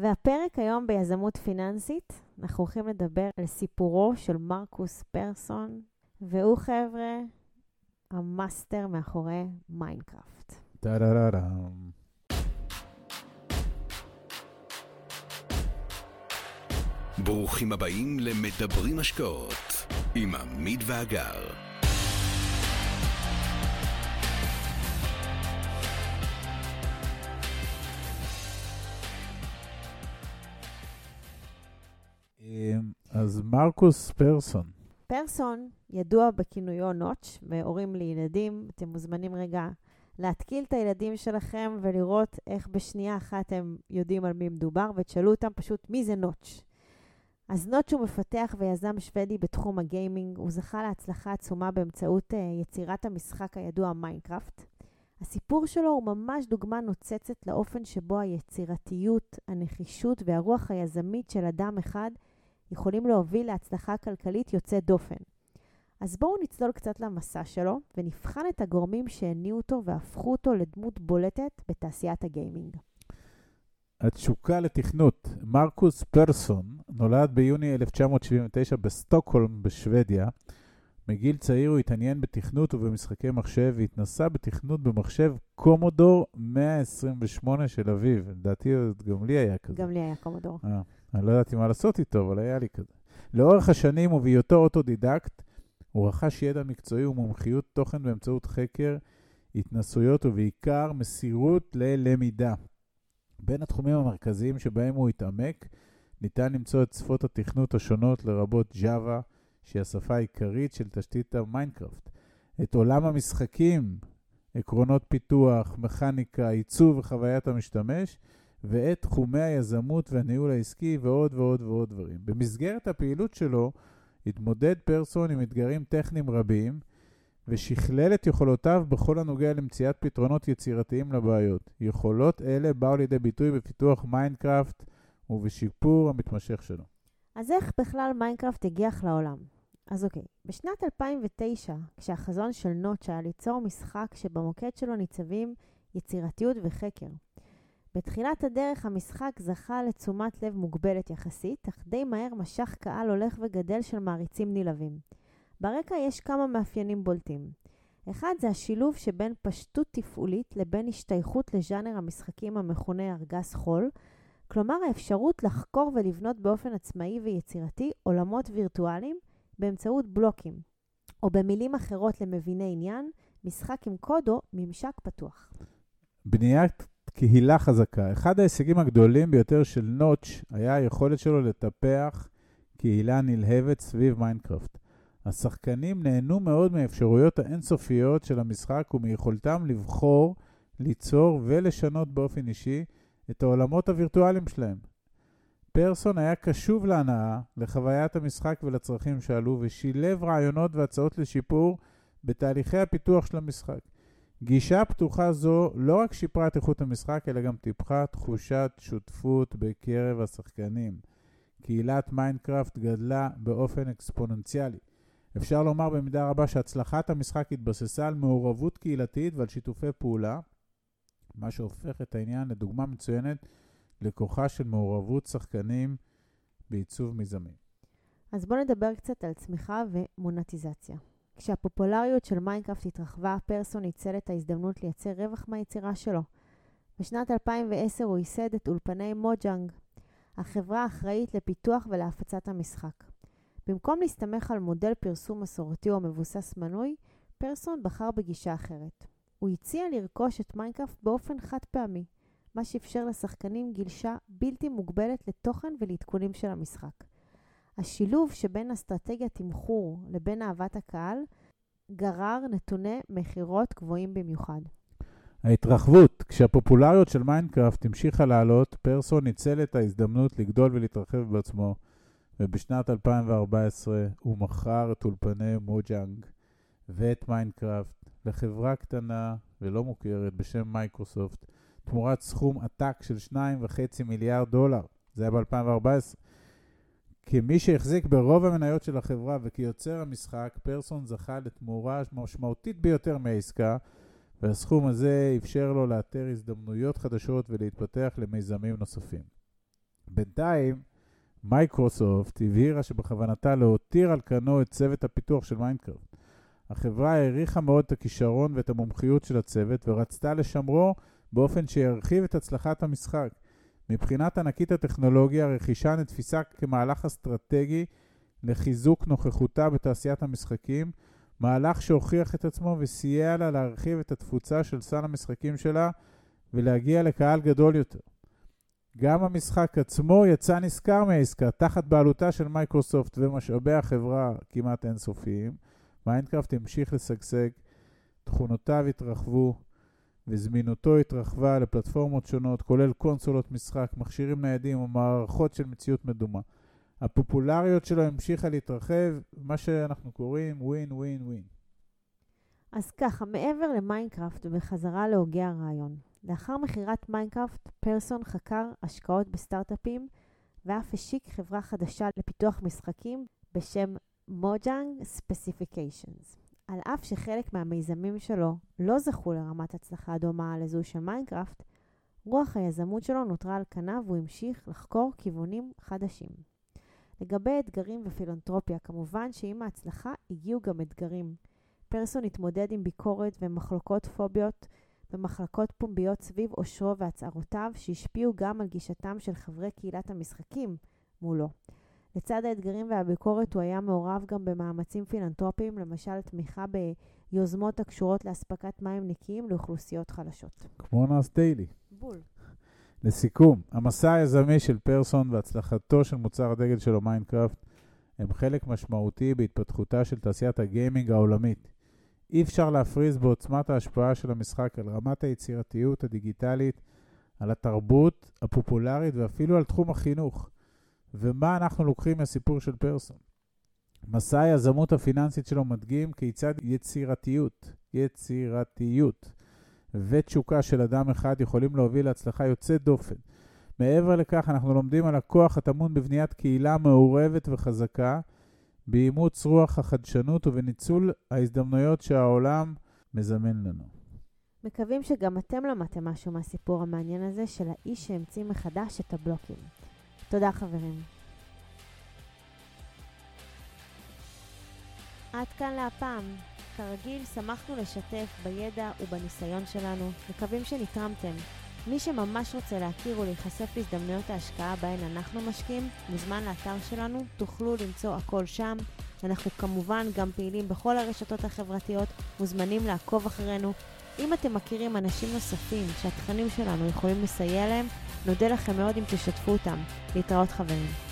והפרק היום ביזמות פיננסית, אנחנו הולכים לדבר על סיפורו של מרקוס פרסון, והוא חבר'ה, המאסטר מאחורי מיינקראפט. טה-דה-דה-דם. ברוכים הבאים למדברים השקעות עם עמית והגר. אז מרקוס פרסון, פרסון ידוע בכינויו Notch, והורים לילדים, אתם מוזמנים רגע להתקיל את הילדים שלכם ולראות איך בשנייה אחת הם יודעים על מי מדובר, ותשאלו אותם פשוט מי זה Notch. אז Notch הוא מפתח ויזם שוודי בתחום הגיימינג, הוא זכה להצלחה עצומה באמצעות אה, יצירת המשחק הידוע מיינקראפט. הסיפור שלו הוא ממש דוגמה נוצצת לאופן שבו היצירתיות, הנחישות והרוח היזמית של אדם אחד יכולים להוביל להצלחה כלכלית יוצאת דופן. אז בואו נצלול קצת למסע שלו ונבחן את הגורמים שהניעו אותו והפכו אותו לדמות בולטת בתעשיית הגיימינג. התשוקה לתכנות. מרקוס פרסון נולד ביוני 1979 בסטוקהולם בשוודיה. מגיל צעיר הוא התעניין בתכנות ובמשחקי מחשב והתנסה בתכנות במחשב קומודור 128 של אביו. לדעתי גם לי היה כזה. גם לי היה קומודור. אה, אני לא ידעתי מה לעשות איתו, אבל היה לי כזה. לאורך השנים ובהיותו אוטודידקט, הוא רכש ידע מקצועי ומומחיות תוכן באמצעות חקר, התנסויות ובעיקר מסירות ללמידה. בין התחומים המרכזיים שבהם הוא התעמק, ניתן למצוא את שפות התכנות השונות לרבות Java, שהיא השפה העיקרית של תשתית המיינקראפט. את עולם המשחקים, עקרונות פיתוח, מכניקה, עיצוב וחוויית המשתמש, ואת תחומי היזמות והניהול העסקי ועוד ועוד ועוד דברים. במסגרת הפעילות שלו התמודד פרסון עם אתגרים טכניים רבים ושכלל את יכולותיו בכל הנוגע למציאת פתרונות יצירתיים לבעיות. יכולות אלה באו לידי ביטוי בפיתוח מיינקראפט ובשיפור המתמשך שלו. אז איך בכלל מיינקראפט הגיח לעולם? אז אוקיי, בשנת 2009, כשהחזון של נוטש היה ליצור משחק שבמוקד שלו ניצבים יצירתיות וחקר. בתחילת הדרך המשחק זכה לתשומת לב מוגבלת יחסית, אך די מהר משך קהל הולך וגדל של מעריצים נלהבים. ברקע יש כמה מאפיינים בולטים. אחד זה השילוב שבין פשטות תפעולית לבין השתייכות לז'אנר המשחקים המכונה ארגז חול, כלומר האפשרות לחקור ולבנות באופן עצמאי ויצירתי עולמות וירטואליים באמצעות בלוקים, או במילים אחרות למביני עניין, משחק עם קוד או ממשק פתוח. בניית קהילה חזקה. אחד ההישגים הגדולים ביותר של נוטץ' היה היכולת שלו לטפח קהילה נלהבת סביב מיינקראפט. השחקנים נהנו מאוד מהאפשרויות האינסופיות של המשחק ומיכולתם לבחור, ליצור ולשנות באופן אישי את העולמות הווירטואליים שלהם. פרסון היה קשוב להנאה, לחוויית המשחק ולצרכים שעלו, ושילב רעיונות והצעות לשיפור בתהליכי הפיתוח של המשחק. גישה פתוחה זו לא רק שיפרה את איכות המשחק, אלא גם טיפחה תחושת שותפות בקרב השחקנים. קהילת מיינקראפט גדלה באופן אקספוננציאלי. אפשר לומר במידה רבה שהצלחת המשחק התבססה על מעורבות קהילתית ועל שיתופי פעולה, מה שהופך את העניין לדוגמה מצוינת לכוחה של מעורבות שחקנים בעיצוב מיזמים. אז בואו נדבר קצת על צמיחה ומונטיזציה. כשהפופולריות של מיינקראפט התרחבה, פרסון ניצל את ההזדמנות לייצר רווח מהיצירה שלו. בשנת 2010 הוא ייסד את אולפני מוג'אנג, החברה האחראית לפיתוח ולהפצת המשחק. במקום להסתמך על מודל פרסום מסורתי או מבוסס מנוי, פרסון בחר בגישה אחרת. הוא הציע לרכוש את מיינקראפט באופן חד פעמי, מה שאפשר לשחקנים גישה בלתי מוגבלת לתוכן ולעדכונים של המשחק. השילוב שבין אסטרטגיית תמחור לבין אהבת הקהל גרר נתוני מכירות גבוהים במיוחד. ההתרחבות, כשהפופולריות של מיינקראפט המשיכה לעלות, פרסון ניצל את ההזדמנות לגדול ולהתרחב בעצמו, ובשנת 2014 הוא מכר את אולפני מוג'אנג ואת מיינקראפט לחברה קטנה ולא מוכרת בשם מייקרוסופט, תמורת סכום עתק של 2.5 מיליארד דולר. זה היה ב-2014. כמי שהחזיק ברוב המניות של החברה וכיוצר המשחק, פרסון זכה לתמורה משמעותית ביותר מהעסקה, והסכום הזה אפשר לו לאתר הזדמנויות חדשות ולהתפתח למיזמים נוספים. בינתיים, מייקרוסופט הבהירה שבכוונתה להותיר על כנו את צוות הפיתוח של מיינקראפט. החברה העריכה מאוד את הכישרון ואת המומחיות של הצוות ורצתה לשמרו באופן שירחיב את הצלחת המשחק. מבחינת ענקית הטכנולוגיה, הרכישה נתפסה כמהלך אסטרטגי לחיזוק נוכחותה בתעשיית המשחקים, מהלך שהוכיח את עצמו וסייע לה להרחיב את התפוצה של סל המשחקים שלה ולהגיע לקהל גדול יותר. גם המשחק עצמו יצא נשכר מהעסקה, תחת בעלותה של מייקרוסופט ומשאבי החברה כמעט אינסופיים. מיינקראפט המשיך לשגשג, תכונותיו התרחבו וזמינותו התרחבה לפלטפורמות שונות, כולל קונסולות משחק, מכשירים ניידים ומערכות של מציאות מדומה. הפופולריות שלו המשיכה להתרחב, מה שאנחנו קוראים ווין ווין ווין. אז ככה, מעבר למיינקראפט ובחזרה להוגי הרעיון, לאחר מכירת מיינקראפט, פרסון חקר השקעות בסטארט-אפים ואף השיק חברה חדשה לפיתוח משחקים בשם Mojang Specifications. על אף שחלק מהמיזמים שלו לא זכו לרמת הצלחה דומה לזו של מיינקראפט, רוח היזמות שלו נותרה על כנה והוא המשיך לחקור כיוונים חדשים. לגבי אתגרים ופילנטרופיה, כמובן שעם ההצלחה הגיעו גם אתגרים. פרסון התמודד עם ביקורת ומחלוקות פומביות ומחלוקות פומביות סביב עושרו והצהרותיו, שהשפיעו גם על גישתם של חברי קהילת המשחקים מולו. לצד האתגרים והביקורת הוא היה מעורב גם במאמצים פילנטרופיים, למשל תמיכה ביוזמות הקשורות לאספקת מים נקיים לאוכלוסיות חלשות. כמו Nas Daily. בול. לסיכום, המסע היזמי של פרסון והצלחתו של מוצר הדגל שלו, מיינקראפט, הם חלק משמעותי בהתפתחותה של תעשיית הגיימינג העולמית. אי אפשר להפריז בעוצמת ההשפעה של המשחק על רמת היצירתיות הדיגיטלית, על התרבות הפופולרית ואפילו על תחום החינוך. ומה אנחנו לוקחים מהסיפור של פרסון? מסע היזמות הפיננסית שלו מדגים כיצד יצירתיות, יצירתיות ותשוקה של אדם אחד יכולים להוביל להצלחה יוצאת דופן. מעבר לכך, אנחנו לומדים על הכוח הטמון בבניית קהילה מעורבת וחזקה, באימוץ רוח החדשנות ובניצול ההזדמנויות שהעולם מזמן לנו. מקווים שגם אתם למדתם משהו מהסיפור המעניין הזה של האיש שהמציא מחדש את הבלוקים. תודה חברים. עד כאן להפעם. כרגיל, שמחנו לשתף בידע ובניסיון שלנו, מקווים שנתרמתם. מי שממש רוצה להכיר ולהיחשף להזדמנויות ההשקעה בהן אנחנו משקיעים, מוזמן לאתר שלנו, תוכלו למצוא הכל שם. אנחנו כמובן גם פעילים בכל הרשתות החברתיות, מוזמנים לעקוב אחרינו. אם אתם מכירים אנשים נוספים שהתכנים שלנו יכולים לסייע להם, נודה לכם מאוד אם תשתפו אותם. להתראות חברים.